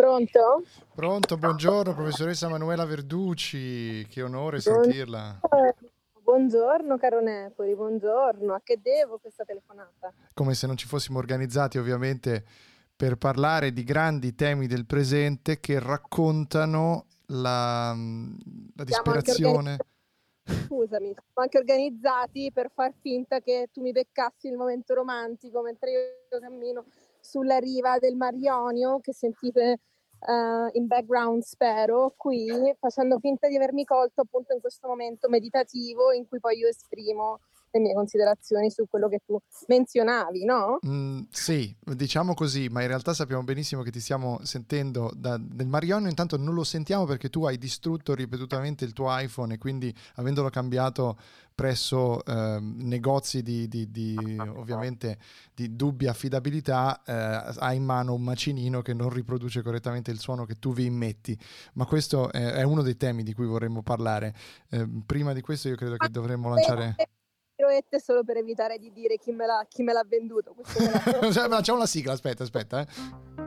Pronto? Pronto, buongiorno professoressa Manuela Verducci, che onore sentirla. Buongiorno caro Nepoli, buongiorno. A che devo questa telefonata? Come se non ci fossimo organizzati ovviamente per parlare di grandi temi del presente che raccontano la, la disperazione. Scusami, siamo anche organizzati per far finta che tu mi beccassi il momento romantico mentre io cammino sulla riva del Mar Ionio, che sentite uh, in background, spero, qui, facendo finta di avermi colto appunto in questo momento meditativo in cui poi io esprimo le mie considerazioni su quello che tu menzionavi, no? Mm, sì, diciamo così, ma in realtà sappiamo benissimo che ti stiamo sentendo da, del Marionio, intanto non lo sentiamo perché tu hai distrutto ripetutamente il tuo iPhone e quindi avendolo cambiato presso eh, negozi di, di, di, ovviamente di dubbia affidabilità eh, hai in mano un macinino che non riproduce correttamente il suono che tu vi immetti. Ma questo è, è uno dei temi di cui vorremmo parlare. Eh, prima di questo io credo che dovremmo lanciare solo per evitare di dire chi me l'ha, chi me l'ha venduto facciamo la sigla aspetta aspetta eh.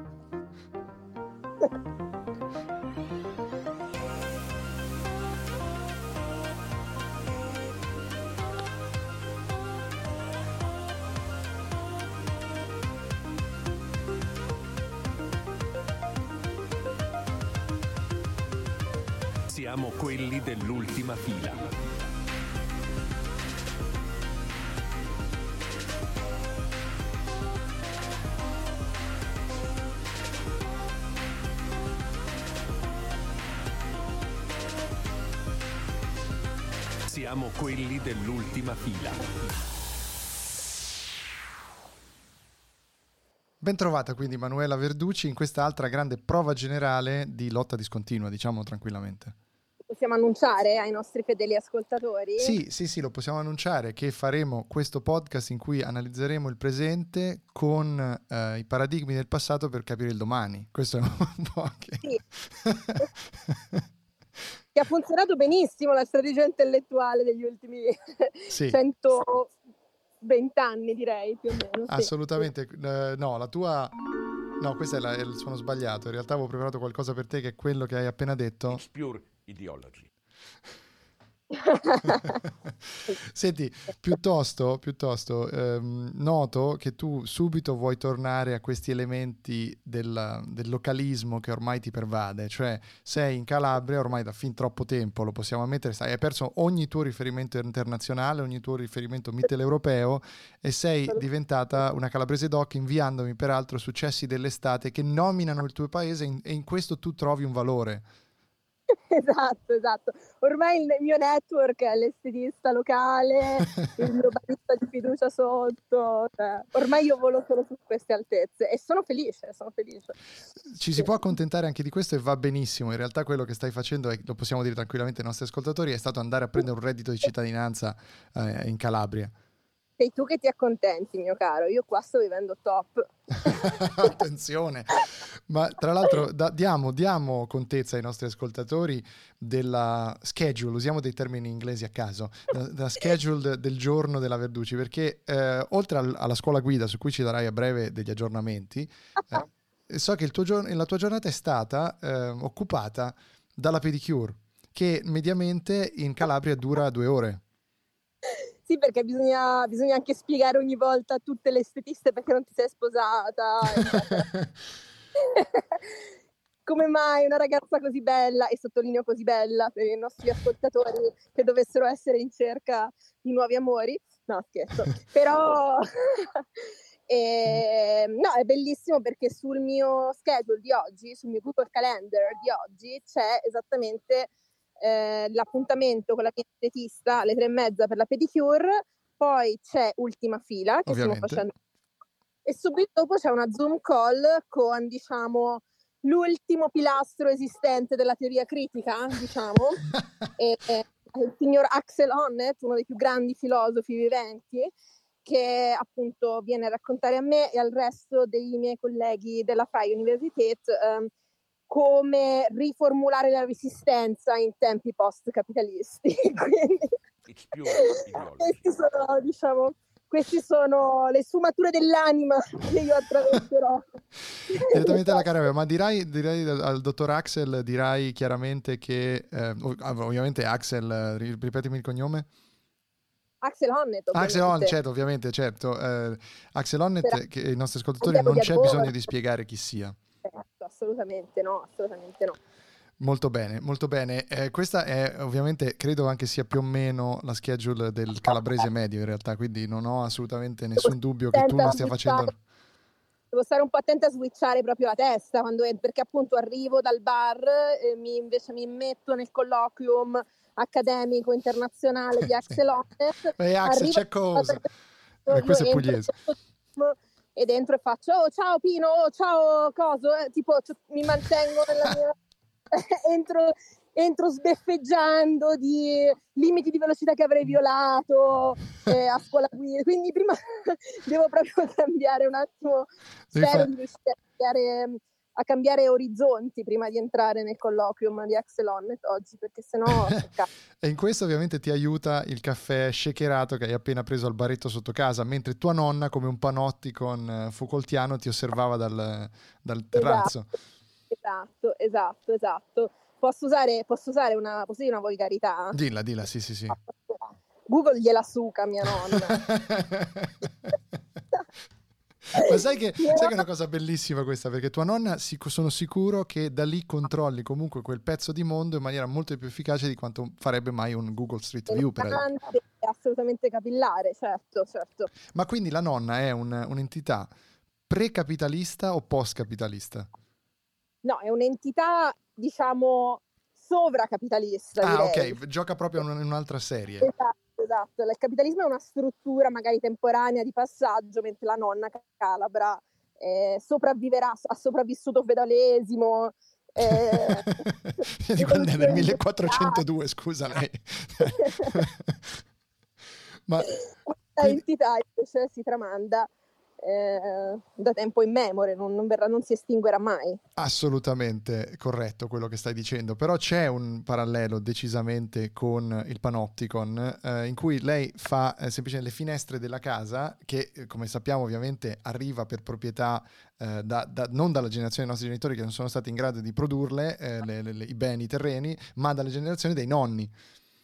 Siamo quelli dell'ultima fila. Siamo quelli dell'ultima fila. Bentrovata quindi Manuela Verducci in questa altra grande prova generale di lotta discontinua, diciamo tranquillamente possiamo annunciare ai nostri fedeli ascoltatori? Sì, sì, sì, lo possiamo annunciare che faremo questo podcast in cui analizzeremo il presente con eh, i paradigmi del passato per capire il domani. Questo è un po' anche... Sì. che ha funzionato benissimo la strategia intellettuale degli ultimi sì. 120 anni, direi più o meno. Sì. Assolutamente. Uh, no, la tua... No, questo è, la, è, il suono sbagliato. In realtà avevo preparato qualcosa per te che è quello che hai appena detto. It's pure ideology. Senti, piuttosto, piuttosto ehm, noto che tu subito vuoi tornare a questi elementi del, del, localismo che ormai ti pervade, cioè sei in Calabria ormai da fin troppo tempo, lo possiamo ammettere, hai perso ogni tuo riferimento internazionale, ogni tuo riferimento mitteleuropeo e sei diventata una calabrese doc inviandomi peraltro successi dell'estate che nominano il tuo paese in, e in questo tu trovi un valore. Esatto, esatto. Ormai il mio network è l'estetista locale, il mio barista di fiducia sotto. Cioè, ormai io volo solo su queste altezze e sono felice, sono felice. Ci si può accontentare anche di questo e va benissimo. In realtà quello che stai facendo, e lo possiamo dire tranquillamente ai nostri ascoltatori, è stato andare a prendere un reddito di cittadinanza eh, in Calabria sei tu che ti accontenti, mio caro. Io qua sto vivendo top. Attenzione, ma tra l'altro da, diamo, diamo, contezza ai nostri ascoltatori della schedule, usiamo dei termini inglesi a caso, la, schedule de, del giorno della Verduci, perché eh, oltre al, alla scuola guida su cui ci darai a breve degli aggiornamenti, eh, so che giorno, la tua giornata è stata eh, occupata dalla pedicure, che mediamente in Calabria dura due ore. Sì, perché bisogna, bisogna, anche spiegare ogni volta a tutte le estetiste perché non ti sei sposata. Come mai una ragazza così bella, e sottolineo così bella per i nostri ascoltatori che dovessero essere in cerca di nuovi amori? No, scherzo. Però e, no, è bellissimo perché sul mio schedule di oggi, sul mio Google Calendar di oggi, c'è esattamente eh, l'appuntamento con la mia estetista alle tre e mezza per la pedicure, poi c'è ultima fila che Ovviamente. stiamo facendo e subito dopo c'è una Zoom call con diciamo l'ultimo pilastro esistente della teoria critica, diciamo, e, e, il signor Axel Honneth, uno dei più grandi filosofi viventi, che appunto viene a raccontare a me e al resto dei miei colleghi della Freie Universität um, come riformulare la resistenza in tempi post-capitalisti. Quindi, questi sono, diciamo, queste sono le sfumature dell'anima che io attraverserò. Direttamente alla carriera, ma dirai, dirai, al dottor Axel, dirai chiaramente che, eh, ovviamente Axel, ripetimi il cognome. Axel Honnet. Axel Honnet, certo, ovviamente, certo. Eh, Axel Honnet, che i nostri ascoltatori non c'è bisogno di spiegare chi sia. Certo, assolutamente no, assolutamente no. Molto bene, molto bene. Eh, questa è ovviamente, credo anche sia più o meno la schedule del calabrese medio in realtà, quindi non ho assolutamente nessun dubbio che tu non stia facendo... Devo stare un po' attenta a switchare proprio la testa, quando, perché appunto arrivo dal bar e mi, invece mi metto nel colloquium accademico internazionale di Axel Honnet. Ehi Axel, c'è cosa? Eh, questo è pugliese. E dentro e faccio, oh ciao Pino, oh ciao Coso, eh, tipo mi mantengo nella mia entro, entro sbeffeggiando di limiti di velocità che avrei violato eh, a scuola guida. Quindi prima devo proprio cambiare un attimo, spero di riuscire a cambiare, a cambiare, orizzonti prima di entrare nel colloquium di Axel Honnet oggi, perché sennò... e in questo ovviamente ti aiuta il caffè shakerato che hai appena preso al baretto sotto casa, mentre tua nonna, come un panotticon eh, Foucaultiano, ti osservava dal, dal terrazzo. Esatto. Esatto, esatto, esatto. Posso usare, posso usare una, posso una volgarità? Dilla, dilla, sì, sì, sì. Google gliela suca mia nonna. Ma sai che, sai che, è una cosa bellissima questa? Perché tua nonna, sono sicuro che da lì controlli comunque quel pezzo di mondo in maniera molto più efficace di quanto farebbe mai un Google Street View. Per è assolutamente capillare, certo, certo. Ma quindi la nonna è un, un'entità pre-capitalista o post-capitalista? No, è un'entità, diciamo, sovracapitalista. Ah, direi. ok, gioca proprio in un'altra serie. Esatto, esatto. Il capitalismo è una struttura magari temporanea di passaggio, mentre la nonna calabra eh, sopravviverà, ha sopravvissuto al feudalesimo. Eh, di quando è nel 1402, scusa lei. Ma questa entità invece si tramanda eh, da tempo in memoria, non, non, verrà, non, si estinguerà mai. Assolutamente corretto quello che stai dicendo, però c'è un parallelo decisamente con il Panopticon eh, in cui lei fa eh, semplicemente le finestre della casa che eh, come sappiamo ovviamente arriva per proprietà eh, da, da, non dalla generazione dei nostri genitori che non sono stati in grado di produrle eh, le, le, le, i beni, i terreni, ma dalle generazioni dei nonni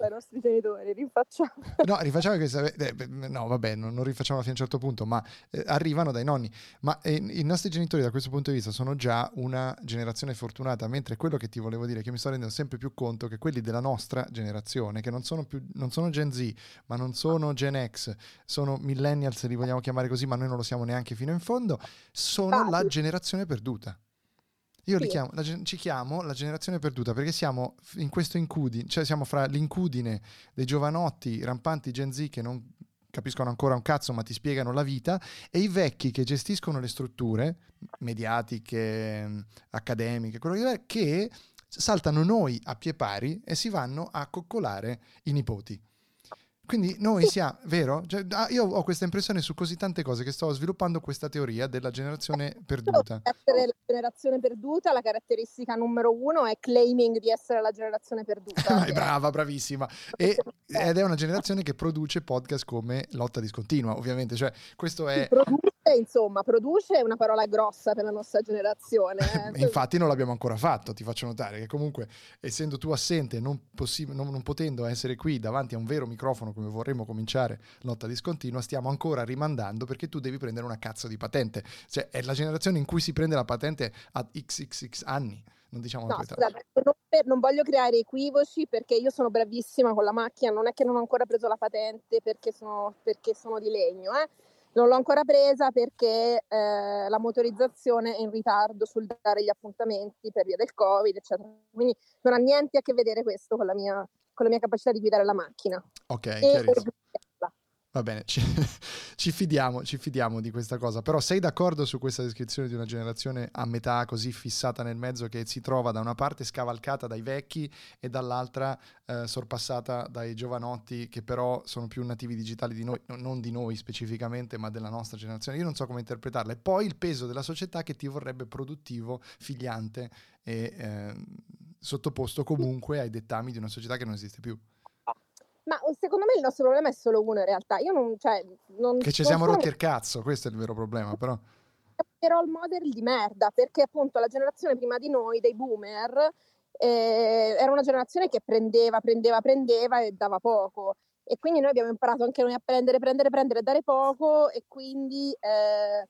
ai nostri genitori, rifacciamo. No, rifacciamo questa... No, vabbè, non, non, rifacciamo fino a un certo punto, ma eh, arrivano dai nonni. Ma eh, i nostri genitori da questo punto di vista sono già una generazione fortunata, mentre quello che ti volevo dire è che mi sto rendendo sempre più conto che quelli della nostra generazione, che non sono, più, non sono Gen Z, ma non sono Gen X, sono millennials, se li vogliamo chiamare così, ma noi non lo siamo neanche fino in fondo, sono ah, la generazione perduta. Io sì. chiamo, la, ci chiamo la generazione perduta perché siamo in questo incudine, cioè siamo fra l'incudine dei giovanotti rampanti Gen Z che non capiscono ancora un cazzo ma ti spiegano la vita e i vecchi che gestiscono le strutture mediatiche, accademiche, quello che che saltano noi a pie pari e si vanno a coccolare i nipoti. Quindi noi siamo, vero? Cioè, ah, io ho questa impressione su così tante cose che sto sviluppando questa teoria della generazione perduta. Essere la generazione perduta, la caratteristica numero uno è claiming di essere la generazione perduta. brava, bravissima. E, ed è una generazione che produce podcast come Lotta Discontinua, ovviamente. Cioè, questo è... Produce, insomma, produce è una parola grossa per la nostra generazione. Eh. Infatti non l'abbiamo ancora fatto, ti faccio notare che comunque, essendo tu assente, non, possi- non, non potendo essere qui davanti a un vero microfono come vorremmo cominciare lotta discontinua, stiamo ancora rimandando perché tu devi prendere una cazzo di patente. Cioè, è la generazione in cui si prende la patente a XXX anni. Non diciamo no, scusate, non, per, non, voglio creare equivoci perché io sono bravissima con la macchina, non è che non ho ancora preso la patente perché sono, perché sono di legno, eh. Non l'ho ancora presa perché eh, la motorizzazione è in ritardo sul dare gli appuntamenti per via del Covid, eccetera. Quindi non ha niente a che vedere questo con la mia con la mia capacità di guidare la macchina. Ok, e, Va bene, ci, ci, fidiamo, ci fidiamo di questa cosa, però sei d'accordo su questa descrizione di una generazione a metà così fissata nel mezzo che si trova da una parte scavalcata dai vecchi e dall'altra eh, sorpassata dai giovanotti che però sono più nativi digitali di noi, non di noi specificamente, ma della nostra generazione. Io non so come interpretarla. E poi il peso della società che ti vorrebbe produttivo, figliante e... Eh, sottoposto comunque ai dettami di una società che non esiste più. Ma secondo me il nostro problema è solo uno in realtà. Io non, cioè, non che ci siamo sono rotti il cazzo, questo è il vero problema, però. dei role model di merda, perché appunto la generazione prima di noi, dei boomer, eh, era una generazione che prendeva, prendeva, prendeva e dava poco. E quindi noi abbiamo imparato anche noi a prendere, prendere, prendere e dare poco e quindi... Eh,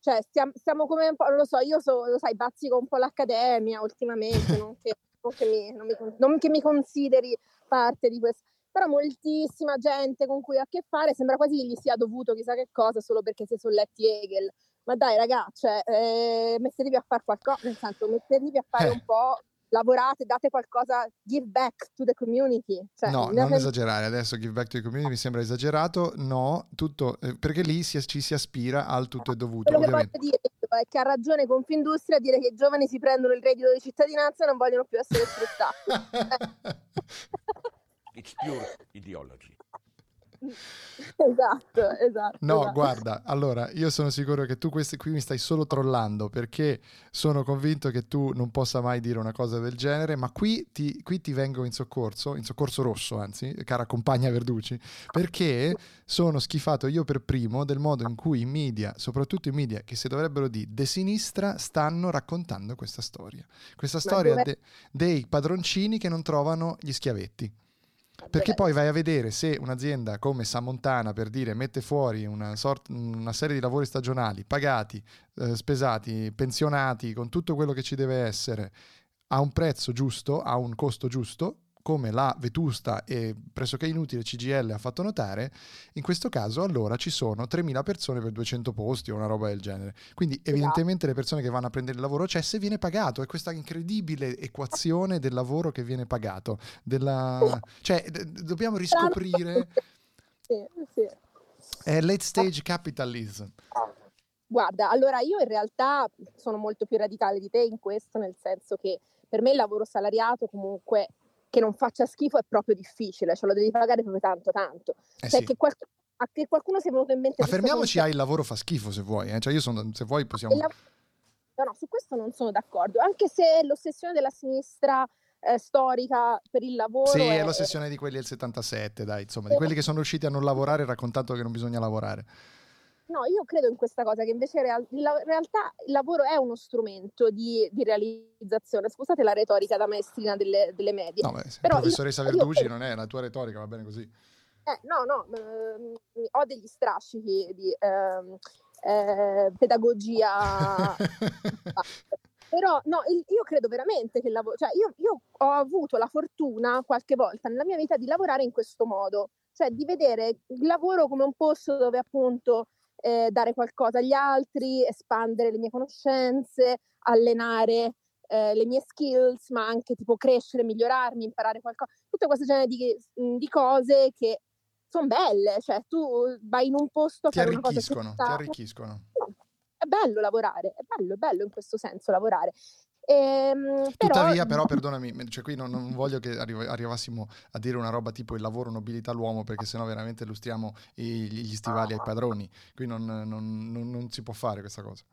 cioè stiamo, stiamo, come un po', non lo so, io so, lo sai, bazzico un po' l'accademia ultimamente, non che, non che, mi, non mi, non che mi consideri parte di questo, però moltissima gente con cui ho a che fare sembra quasi che gli sia dovuto chissà che cosa solo perché si sono letti Hegel. Ma dai ragazzi, cioè, eh, mettetevi a fare qualcosa, nel senso mettetevi a fare Eh. un po', lavorate, date qualcosa, give back to the community. Cioè, No, non esagerare, adesso give back to the community mi sembra esagerato, no, tutto, eh, perché lì si- ci si aspira al tutto è dovuto, Quello che ovviamente. voglio dire è che ha ragione Confindustria a dire che i giovani si prendono il reddito di cittadinanza e non vogliono più essere sfruttati. It's pure ideology. esatto, esatto. No, esatto. guarda, allora io sono sicuro che tu questi, qui mi stai solo trollando perché sono convinto che tu non possa mai dire una cosa del genere, ma qui ti, qui ti vengo in soccorso, in soccorso rosso anzi, cara compagna Verducci, perché sono schifato io per primo del modo in cui i media, soprattutto i media che si dovrebbero di de sinistra, stanno raccontando questa storia. Questa storia dove- de- dei padroncini che non trovano gli schiavetti. Perché poi vai a vedere se un'azienda come Samontana, per dire, mette fuori una, sort- una serie di lavori stagionali pagati, eh, spesati, pensionati, con tutto quello che ci deve essere, a un prezzo giusto, a un costo giusto, come la vetusta e pressoché inutile CGL ha fatto notare, in questo caso allora ci sono 3.000 persone per 200 posti o una roba del genere. Quindi evidentemente le persone che vanno a prendere il lavoro c'è se viene pagato, è questa incredibile equazione del lavoro che viene pagato, della... cioè d- dobbiamo riscoprire, Sì, sì. è late stage capitalism. Guarda, allora io in realtà sono molto più radicale di te in questo, nel senso che per me il lavoro salariato comunque che non faccia schifo è proprio difficile, cioè lo devi pagare proprio tanto tanto. Eh cioè sì. che, qual- a che qualcuno sia venuto in mente Ma fermiamoci a il lavoro fa schifo se vuoi, eh. cioè io sono, se vuoi possiamo... lav- No, no, su questo non sono d'accordo, anche se l'ossessione della sinistra eh, storica per il lavoro Sì, è, è l'ossessione di quelli del 77, dai, insomma, di quelli che sono riusciti a non lavorare raccontando che non bisogna lavorare. No, io credo in questa cosa, che invece in real- la- realtà il lavoro è uno strumento di, di realizzazione. Scusate la retorica da maestrina delle, delle medie. No, beh, Però io- professoressa io- Verducci non è la tua retorica, va bene così. Eh, no, no, ehm, ho degli strascichi di ehm, eh, pedagogia. Però no, il- io credo veramente che il lavoro, cioè io, io ho avuto la fortuna qualche volta nella mia vita di lavorare in questo modo, cioè di vedere il lavoro come un posto dove appunto eh, dare qualcosa agli altri, espandere le mie conoscenze, allenare eh, le mie skills, ma anche tipo crescere, migliorarmi, imparare qualcosa, tutte queste genere di, di cose che sono belle, cioè tu vai in un posto ti arricchiscono, ti arricchiscono. è bello lavorare, è bello, è bello in questo senso lavorare. Ehm, Tuttavia, però, perdonami, cioè qui non, non voglio che arriv- arrivassimo a dire una roba tipo il lavoro nobilita l'uomo, perché sennò veramente illustriamo i- gli stivali ai padroni. Qui non, non- non- non si può fare questa cosa.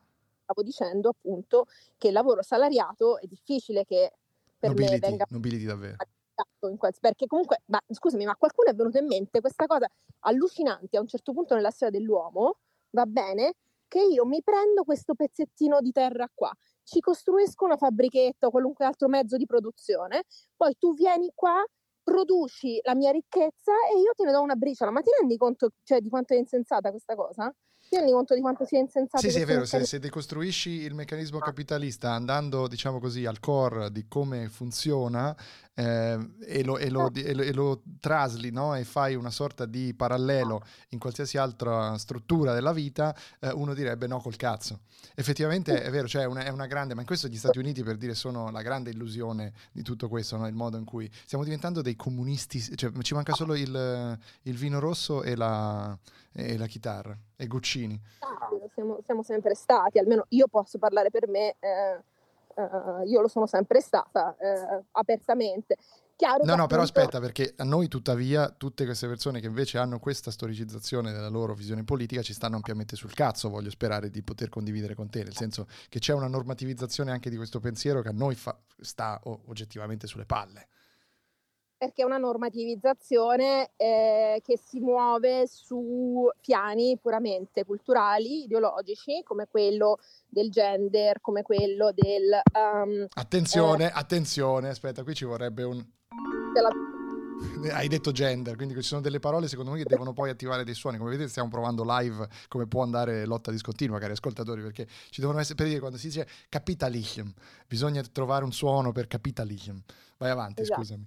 stavo dicendo appunto che il lavoro salariato è difficile che per me Nobiliti, venga nobiliti davvero. applicato in quel- perché comunque, ma scusami, ma a qualcuno è venuto in mente questa cosa allucinante a un certo punto nella storia dell'uomo, va bene, che io mi prendo questo pezzettino di terra qua, ci costruisco una fabbrichetta o qualunque altro mezzo di produzione, poi tu vieni qua, produci la mia ricchezza e io te ne do una briciola. Ma ti rendi conto cioè, di quanto è insensata questa cosa? Ti rendi conto di quanto sia insensato? Sì, sì, è vero, se, se decostruisci il meccanismo capitalista andando, diciamo così, al core di come funziona eh, e, lo, e, lo, e lo- e lo trasli no? e fai una sorta di parallelo in qualsiasi altra struttura della vita, eh, uno direbbe no col cazzo. Effettivamente è vero, cioè è una, è una grande, ma in questo gli Stati Uniti per dire sono la grande illusione di tutto questo, no? il modo in cui stiamo diventando dei comunisti, cioè ci manca solo il, il vino rosso e la, e la chitarra e Guccini. siamo, siamo sempre stati, almeno io posso parlare per me, eh, eh, io lo sono sempre stata eh, apertamente. Chiaro No, no, però appunto- aspetta, perché a noi tuttavia tutte queste persone che invece hanno questa storicizzazione della loro visione politica ci stanno ampiamente sul cazzo, voglio sperare di poter condividere con te, nel senso che c'è una normativizzazione anche di questo pensiero che a noi fa- sta o- oggettivamente sulle palle. Perché è una normativizzazione eh, che si muove su piani puramente culturali, ideologici, come quello del gender, come quello del... Um, attenzione, eh, attenzione, aspetta, qui ci vorrebbe un... Della... Hai detto gender, quindi ci sono delle parole secondo me che devono poi attivare dei suoni. Come vedete stiamo provando live come può andare lotta discontinua, cari ascoltatori, perché ci devono essere, per dire quando si dice capitalism, bisogna trovare un suono per capitalism. Vai avanti, esatto. scusami.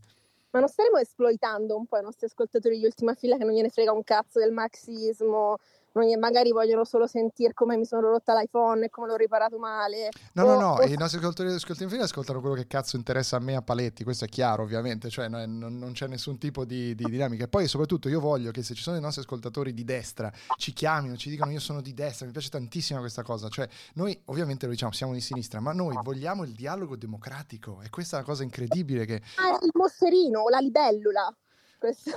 Ma non staremo esploitando un po' i nostri ascoltatori di ultima fila che non gliene frega un cazzo del marxismo, magari vogliono solo sentire come mi sono rotta l'iPhone e come l'ho riparato male. No, o, no, no, o... i nostri ascoltatori di fila ascoltano quello che cazzo interessa a me a paletti, questo è chiaro ovviamente, cioè non, non c'è nessun tipo di, di, dinamica. E poi soprattutto io voglio che se ci sono dei nostri ascoltatori di destra ci chiamino, ci dicano io sono di destra, mi piace tantissimo questa cosa, cioè noi ovviamente lo diciamo, siamo di sinistra, ma noi vogliamo il dialogo democratico e questa è una cosa incredibile che... Ah, il mosserino, la libellula questo.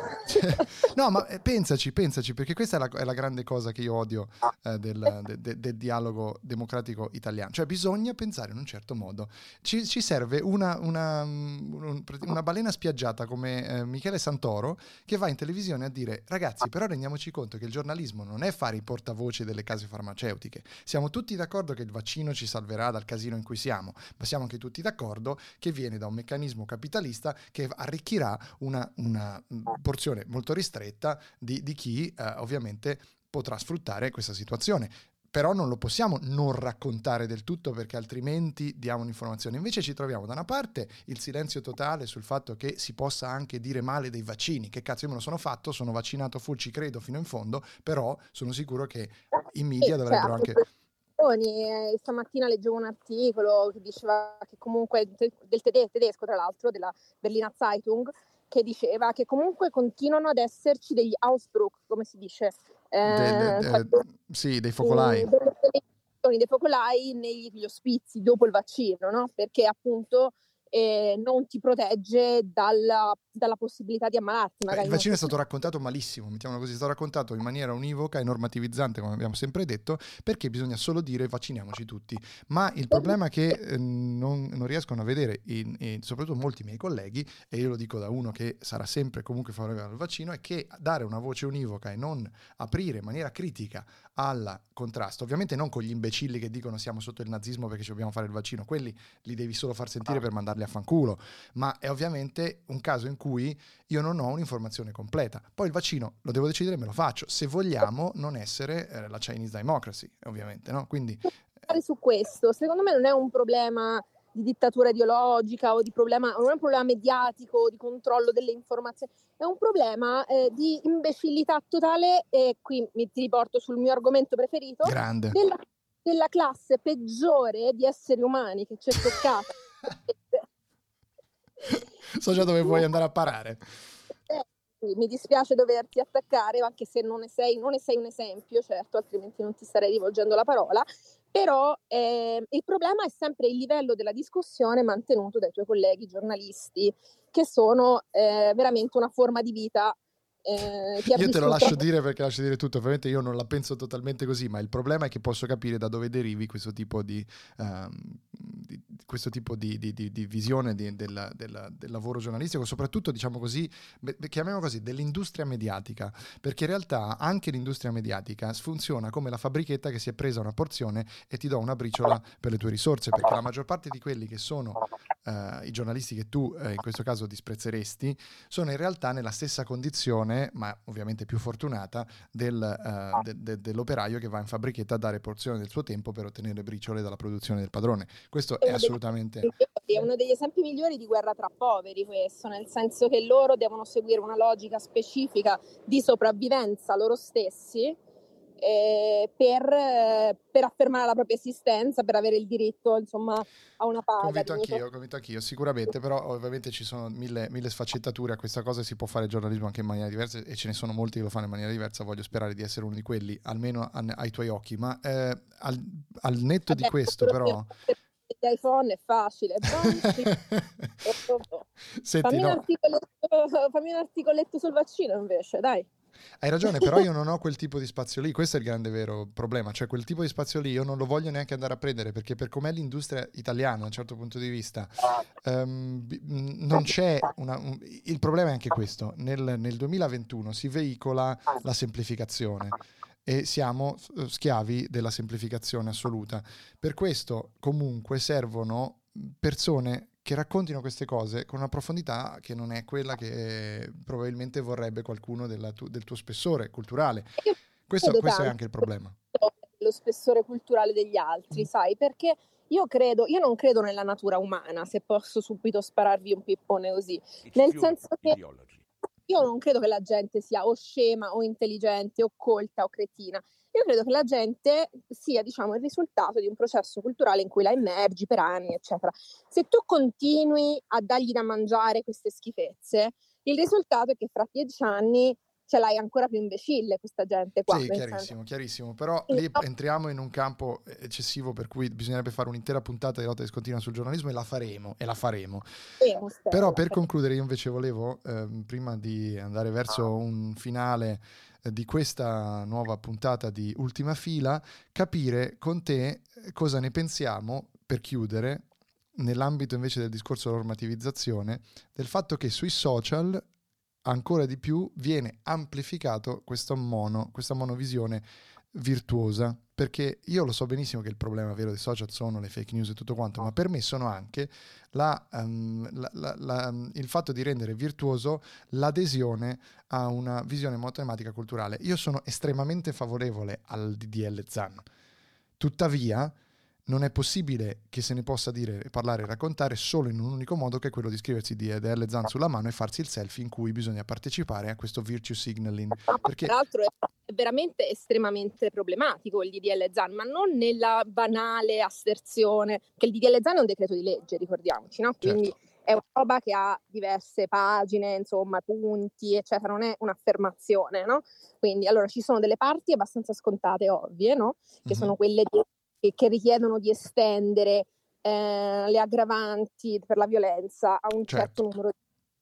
no, ma eh, pensaci, pensaci, perché questa è la, è la grande cosa che io odio eh, del, de, de, del, dialogo democratico italiano. Cioè bisogna pensare in un certo modo. Ci, ci serve una, una, mm, una, balena spiaggiata come eh, Michele Santoro che va in televisione a dire ragazzi, però rendiamoci conto che il giornalismo non è fare i portavoce delle case farmaceutiche. Siamo tutti d'accordo che il vaccino ci salverà dal casino in cui siamo, ma siamo anche tutti d'accordo che viene da un meccanismo capitalista che arricchirà una, una porzione molto ristretta di, di chi eh, ovviamente potrà sfruttare questa situazione però non lo possiamo non raccontare del tutto perché altrimenti diamo un'informazione. Invece ci troviamo da una parte il silenzio totale sul fatto che si possa anche dire male dei vaccini, che cazzo io me lo sono fatto, sono vaccinato full, ci credo fino in fondo, però sono sicuro che i media dovrebbero anche... Eh, stamattina leggevo un articolo che diceva che comunque del tedesco, tra l'altro, della Berliner Zeitung, che diceva che comunque continuano ad esserci degli Ausbruch, come si dice? Eh, de, de, quando, sì, dei focolai. Dei, dei focolai negli ospizi dopo il vaccino, no? Perché appunto eh, non ti protegge dalla, dalla possibilità di ammalarti. Il vaccino è stato raccontato malissimo, mettiamolo così, è stato raccontato in maniera univoca e normativizzante, come abbiamo sempre detto, perché bisogna solo dire vacciniamoci tutti. Ma il problema che eh, non, non, riescono a vedere, in, in, soprattutto molti miei colleghi, e io lo dico da uno che sarà sempre comunque favorevole al vaccino, è che dare una voce univoca e non aprire in maniera critica al contrasto, ovviamente non con gli imbecilli che dicono siamo sotto il nazismo perché ci dobbiamo fare il vaccino, quelli li devi solo far sentire per mandarli a fanculo, ma è ovviamente un caso in cui io non ho un'informazione completa. Poi il vaccino lo devo decidere e me lo faccio, se vogliamo non essere eh, la Chinese Democracy, ovviamente, no? Quindi... Su questo, secondo me non è un problema di dittatura ideologica o di problema, non è un problema mediatico di controllo delle informazioni, è un problema eh, di imbecillità totale e qui mi ti riporto sul mio argomento preferito, Grande. Della, della classe peggiore di esseri umani che ci è toccata. so già dove vuoi andare a parare. Eh, mi dispiace doverti attaccare, anche se non ne, sei, non ne sei un esempio, certo, altrimenti non ti starei rivolgendo la parola, però eh, il problema è sempre il livello della discussione mantenuto dai tuoi colleghi giornalisti, che sono eh, veramente una forma di vita eh, io te lo lascio dire perché lascio dire tutto, ovviamente io non la penso totalmente così, ma il problema è che posso capire da dove derivi questo tipo di, um, di questo tipo di, di, visione del, del, del, lavoro giornalistico, soprattutto diciamo così, chiamiamo così, dell'industria mediatica, perché in realtà anche l'industria mediatica funziona come la fabbrichetta che si è presa una porzione e ti do una briciola per le tue risorse, perché la maggior parte di quelli che sono uh, i giornalisti che tu uh, in questo caso disprezzeresti sono in realtà nella stessa condizione posizione, ma ovviamente più fortunata, del, uh, de, de, dell'operaio che va in fabbrichetta a dare porzione del suo tempo per ottenere briciole dalla produzione del padrone. Questo è, è assolutamente... È uno degli esempi migliori di guerra tra poveri questo, nel senso che loro devono seguire una logica specifica di sopravvivenza loro stessi eh, per, per, affermare la propria esistenza, per avere il diritto insomma, a una paga. Convinto anch'io, convinto anch'io, sicuramente, però ovviamente ci sono mille, mille sfaccettature a questa cosa e si può fare giornalismo anche in maniera diversa e ce ne sono molti che lo fanno in maniera diversa, voglio sperare di essere uno di quelli, almeno ai tuoi occhi, ma eh, al, al, netto Vabbè, di questo però... iPhone è facile. Senti, fammi, no. un fammi un articoletto sul vaccino invece, dai. Hai ragione, però io non ho quel tipo di spazio lì, questo è il grande vero problema, cioè quel tipo di spazio lì io non lo voglio neanche andare a prendere perché per com'è l'industria italiana da un certo punto di vista um, non c'è una... Un, il problema è anche questo, nel, nel 2021 si veicola la semplificazione e siamo schiavi della semplificazione assoluta. Per questo comunque servono persone che raccontino queste cose con una profondità che non è quella che probabilmente vorrebbe qualcuno tu, del tuo spessore culturale. Questo, questo è anche il problema. Lo spessore culturale degli altri, mm. sai, perché io credo, io non credo nella natura umana, se posso subito spararvi un pippone così, It's nel senso che io non credo che la gente sia o scema o intelligente o colta o cretina. Io credo che la gente sia, diciamo, il risultato di un processo culturale in cui la immergi per anni, eccetera. Se tu continui a dargli da mangiare queste schifezze, il risultato è che fra dieci anni ce l'hai ancora più imbecille questa gente qua. Sì, chiarissimo, senso. chiarissimo. Però lì entriamo in un campo eccessivo per cui bisognerebbe fare un'intera puntata di lotta discontinua sul giornalismo e la faremo, e la faremo. Sì, Però per concludere io invece volevo, eh, prima di andare verso un finale di questa nuova puntata di Ultima Fila, capire con te eh, cosa ne pensiamo, per chiudere, nell'ambito invece del discorso normativizzazione, del fatto che sui social ancora di più viene amplificato mono, questa monovisione virtuosa, perché io lo so benissimo che il problema vero dei social sono le fake news e tutto quanto, ma per me sono anche la, um, la, la, il fatto di rendere virtuoso l'adesione a una visione matematica culturale. Io sono estremamente favorevole al DDL ZAN, tuttavia non è possibile che se ne possa dire, parlare e raccontare solo in un unico modo che è quello di scriversi DDL ZAN sulla mano e farsi il selfie in cui bisogna partecipare a questo virtue signaling. Perché... Tra l'altro è veramente estremamente problematico il DDL ZAN, ma non nella banale asserzione che il DDL ZAN è un decreto di legge, ricordiamoci, no? Quindi certo. è una roba che ha diverse pagine, insomma, punti, eccetera, non è un'affermazione, no? Quindi allora ci sono delle parti abbastanza scontate, ovvie, no? Che mm-hmm. sono quelle di che, che richiedono di estendere eh, le aggravanti per la violenza a un certo, certo numero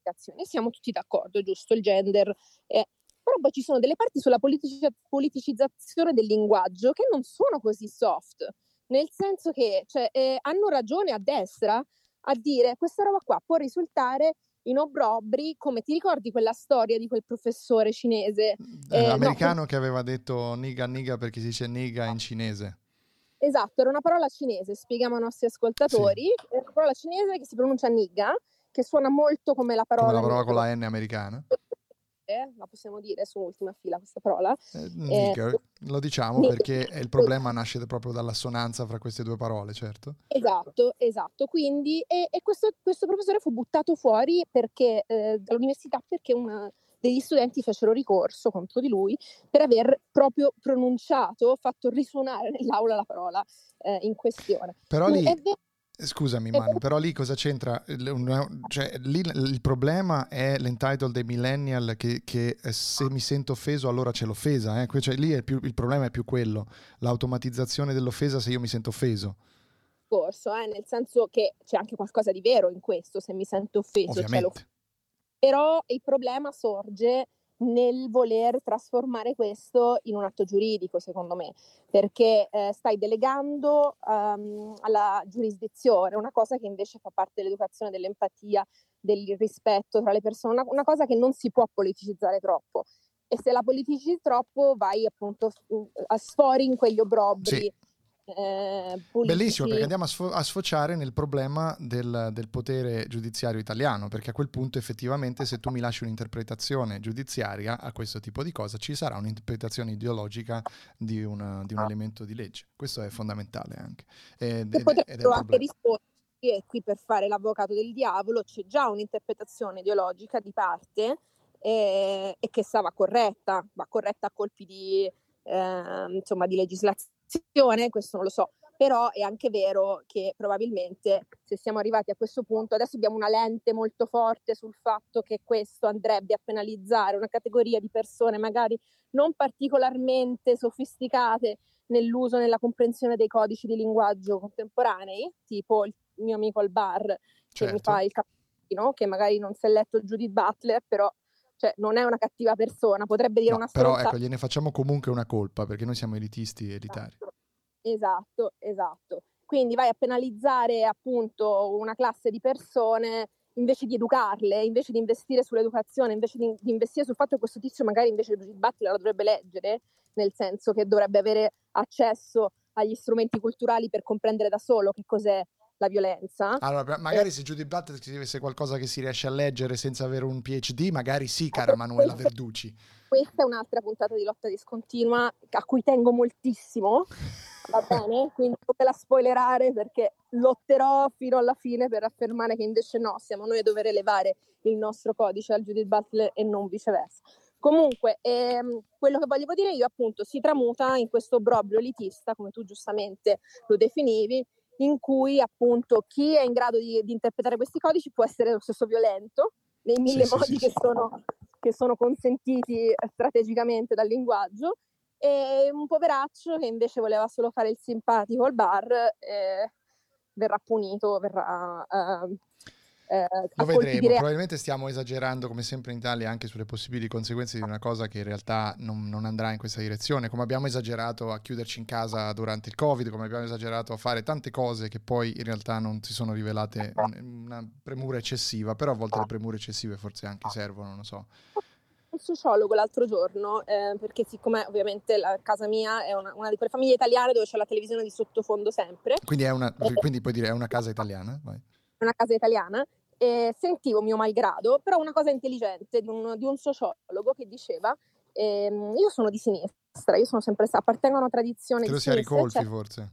di azioni. Siamo tutti d'accordo, giusto? Il gender. È... Però poi ci sono delle parti sulla politici- politicizzazione del linguaggio che non sono così soft, nel senso che cioè, eh, hanno ragione a destra a dire questa roba qua può risultare in obbrobri, come ti ricordi quella storia di quel professore cinese? Eh, eh, americano no, che aveva detto niga niga perché si dice niga in cinese. Esatto, era una parola cinese, spieghiamo ai nostri ascoltatori, sì. è una parola cinese che si pronuncia niga, che suona molto come la parola... Come la parola con la N americana. Eh, la possiamo dire su ultima fila questa parola. Eh, nigger, eh, lo diciamo nigger. perché il problema nasce proprio dall'assonanza fra queste due parole, certo. Esatto, esatto. Quindi, e, e questo, questo, professore fu buttato fuori perché, eh, dall'università perché una, degli studenti fecero ricorso contro di lui per aver proprio pronunciato, fatto risuonare nell'aula la parola eh, in questione. Però lì... Scusami Manu, però lì cosa c'entra? Cioè, lì il problema è l'entitled dei millennial che, che eh, se mi sento offeso allora c'è l'offesa, eh? cioè, lì più, il problema è più quello, l'automatizzazione dell'offesa se io mi sento offeso. Corso, eh? nel senso che c'è anche qualcosa di vero in questo, se mi sento offeso Ovviamente. c'è l'offesa però il problema sorge nel voler trasformare questo in un atto giuridico, secondo me, perché eh, stai delegando um, alla giurisdizione una cosa che invece fa parte dell'educazione, dell'empatia, del rispetto tra le persone, una, una cosa che non si può politicizzare troppo. E se la politicizzi troppo vai appunto a sfori in quegli obbrobri. Sì eh, Bellissimo perché andiamo a, sfo- a, sfociare nel problema del, del, potere giudiziario italiano, perché a quel punto effettivamente se tu mi lasci un'interpretazione giudiziaria a questo tipo di cosa ci sarà un'interpretazione ideologica di, una, di un elemento di legge. Questo è fondamentale anche. Ed, ed, ed è anche rispondere e qui per fare l'avvocato del diavolo c'è già un'interpretazione ideologica di parte eh, e che stava corretta, va corretta a colpi di, eh, insomma, di legislazione questo non lo so, però è anche vero che probabilmente se siamo arrivati a questo punto, adesso abbiamo una lente molto forte sul fatto che questo andrebbe a penalizzare una categoria di persone magari non particolarmente sofisticate nell'uso e nella comprensione dei codici di linguaggio contemporanei, tipo il mio amico al bar che certo. mi fa il cappuccino, che magari non si è letto Judith Butler, però cioè non è una cattiva persona, potrebbe dire No, una però stronzata. ecco, gliene facciamo comunque una colpa perché noi siamo elitisti e elitari. Esatto, esatto. Quindi vai a penalizzare appunto una classe di persone invece di educarle, invece di investire sull'educazione, invece di, di investire sul fatto che questo tizio magari invece Judith Butler la dovrebbe leggere, nel senso che dovrebbe avere accesso agli strumenti culturali per comprendere da solo che cos'è la violenza. Allora, per- magari se Judy Butler scrivesse qualcosa che si riesce a leggere senza avere un PhD, magari sì, cara Manuela Verducci. Questa è un'altra puntata di lotta discontinua a cui tengo moltissimo, va bene? Quindi non me la spoilerare perché lotterò fino alla fine per affermare che invece no, siamo noi a dover elevare il nostro codice al Judith Butler e non viceversa. Comunque, ehm, quello che volevo dire io appunto si tramuta in questo obbrobrio elitista, come tu giustamente lo definivi, in cui appunto chi è in grado di, di interpretare questi codici può essere lo stesso violento, nei mille sì, modi sì, che, sì. Sono, che sono consentiti eh, strategicamente dal linguaggio, e un poveraccio che invece voleva solo fare il simpatico al bar eh, verrà punito, verrà... eh, eh, Lo vedremo, rea- probabilmente stiamo esagerando come sempre in Italia anche sulle possibili conseguenze di una cosa che in realtà non, non andrà in questa direzione, come abbiamo esagerato a chiuderci in casa durante il Covid, come abbiamo esagerato a fare tante cose che poi in realtà non si sono rivelate un- una premura eccessiva, però a volte le premure eccessive forse anche servono, non lo so. un sociologo l'altro giorno, eh, perché siccome ovviamente la casa mia è una, una di quelle famiglie italiane dove c'è la televisione di sottofondo sempre, Quindi, è una, quindi puoi dire è una casa italiana? Vai. è una casa italiana, e sentivo mio malgrado, però una cosa intelligente di un, di un sociologo che diceva, ehm, io sono di sinistra, io sono sempre stata, appartengo a una tradizione Credo di sia sinistra, Ricolfi eccetera. forse.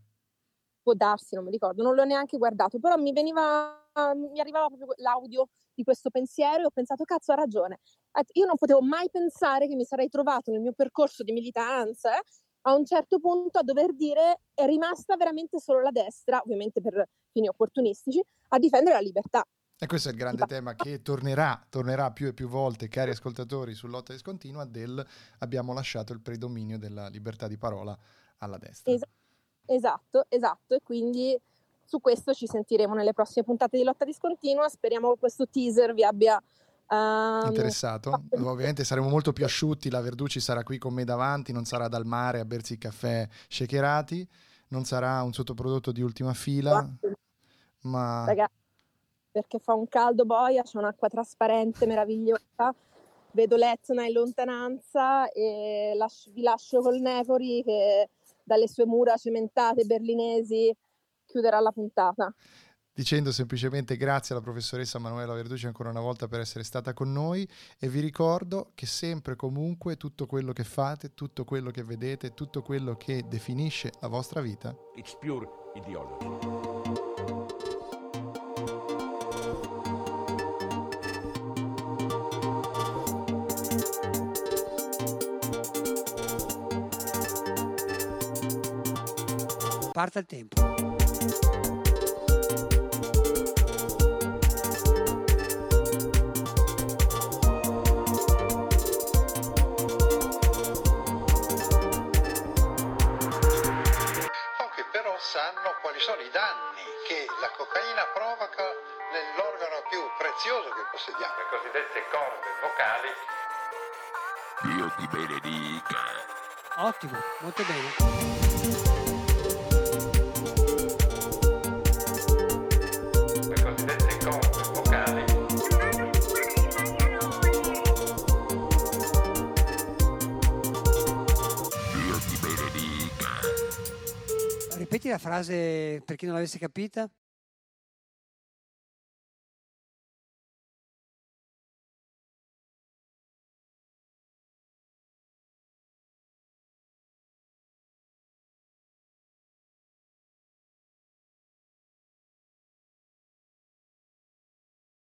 può darsi, non mi ricordo, non l'ho neanche guardato, però mi veniva, mi arrivava proprio l'audio di questo pensiero e ho pensato, cazzo, ha ragione. Io non potevo mai pensare che mi sarei trovato nel mio percorso di militanza eh, a un certo punto a dover dire è rimasta veramente solo la destra, ovviamente per fini opportunistici, a difendere la libertà. E questo è il grande tema che tornerà, tornerà più e più volte, cari ascoltatori, su Lotta Discontinua, del abbiamo lasciato il predominio della libertà di parola alla destra. Es- esatto, esatto, e quindi su questo ci sentiremo nelle prossime puntate di Lotta Discontinua, speriamo che questo teaser vi abbia... ehm, Interessato? Ovviamente saremo molto più asciutti, la Verducci sarà qui con me davanti, non sarà dal mare a bersi il caffè shakerati, non sarà un sottoprodotto di ultima fila, ma ragazzi, perché fa un caldo boia, c'è un'acqua trasparente meravigliosa, vedo l'Etna in lontananza e lascio- vi lascio col Nepori che dalle sue mura cementate berlinesi chiuderà la puntata. dicendo semplicemente grazie alla professoressa Manuela Verducci ancora una volta per essere stata con noi e vi ricordo che sempre comunque tutto quello che fate, tutto quello che vedete, tutto quello che definisce la vostra vita It's pure ideology. Parta il tempo. Pochi però sanno quali sono i danni che la cocaina provoca nell'organo più prezioso che possediamo. le cosiddette corde vocali Dio ti benedica. Ottimo, molto bene. Ripeti la frase per chi non l'avesse capita.